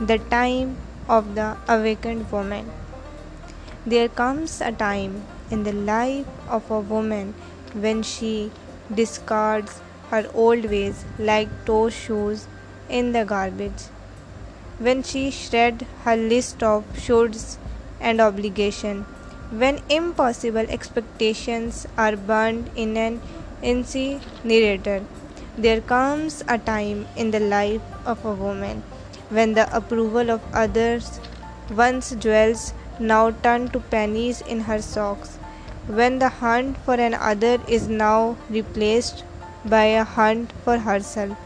The time of the awakened woman. There comes a time in the life of a woman when she discards her old ways like toe shoes in the garbage, when she shreds her list of shoulds and obligations, when impossible expectations are burned in an incinerator. There comes a time in the life of a woman when the approval of others, one's jewels now turn to pennies in her socks, when the hunt for another is now replaced by a hunt for herself,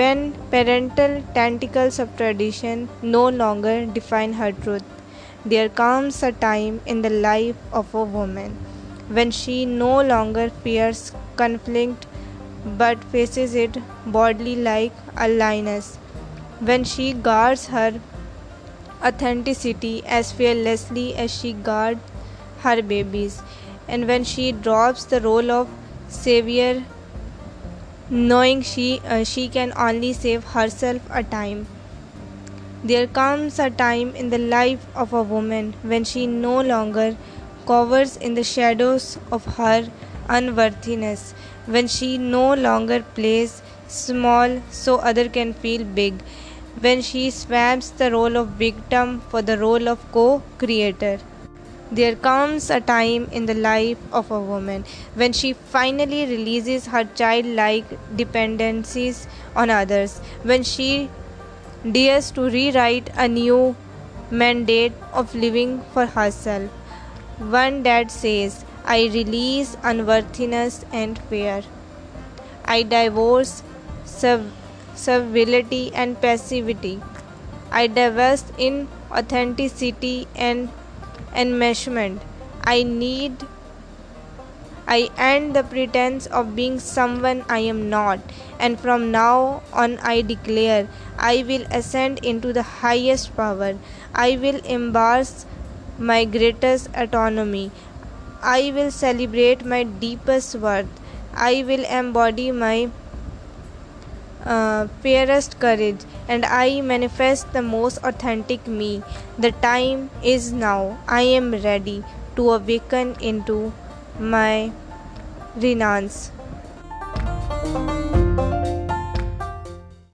when parental tentacles of tradition no longer define her truth. There comes a time in the life of a woman when she no longer fears conflict but faces it boldly like a lioness when she guards her authenticity as fearlessly as she guards her babies, and when she drops the role of savior, knowing uh, she can only save herself a time. There comes a time in the life of a woman when she no longer covers in the shadows of her unworthiness, when she no longer plays small so other can feel big, when she swaps the role of victim for the role of co-creator. There comes a time in the life of a woman when she finally releases her childlike dependencies on others, when she dares to rewrite a new mandate of living for herself, one that says, I release unworthiness and fear. I divorce servility and passivity. I divest in authenticity and enmeshment. I end the pretense of being someone I am not, and from now on I declare, I will ascend into the highest power. I will embrace my greatest autonomy. I will celebrate my deepest worth. I will embody my fairest courage, and I manifest the most authentic me. The time is now. I am ready to awaken into my renaissance.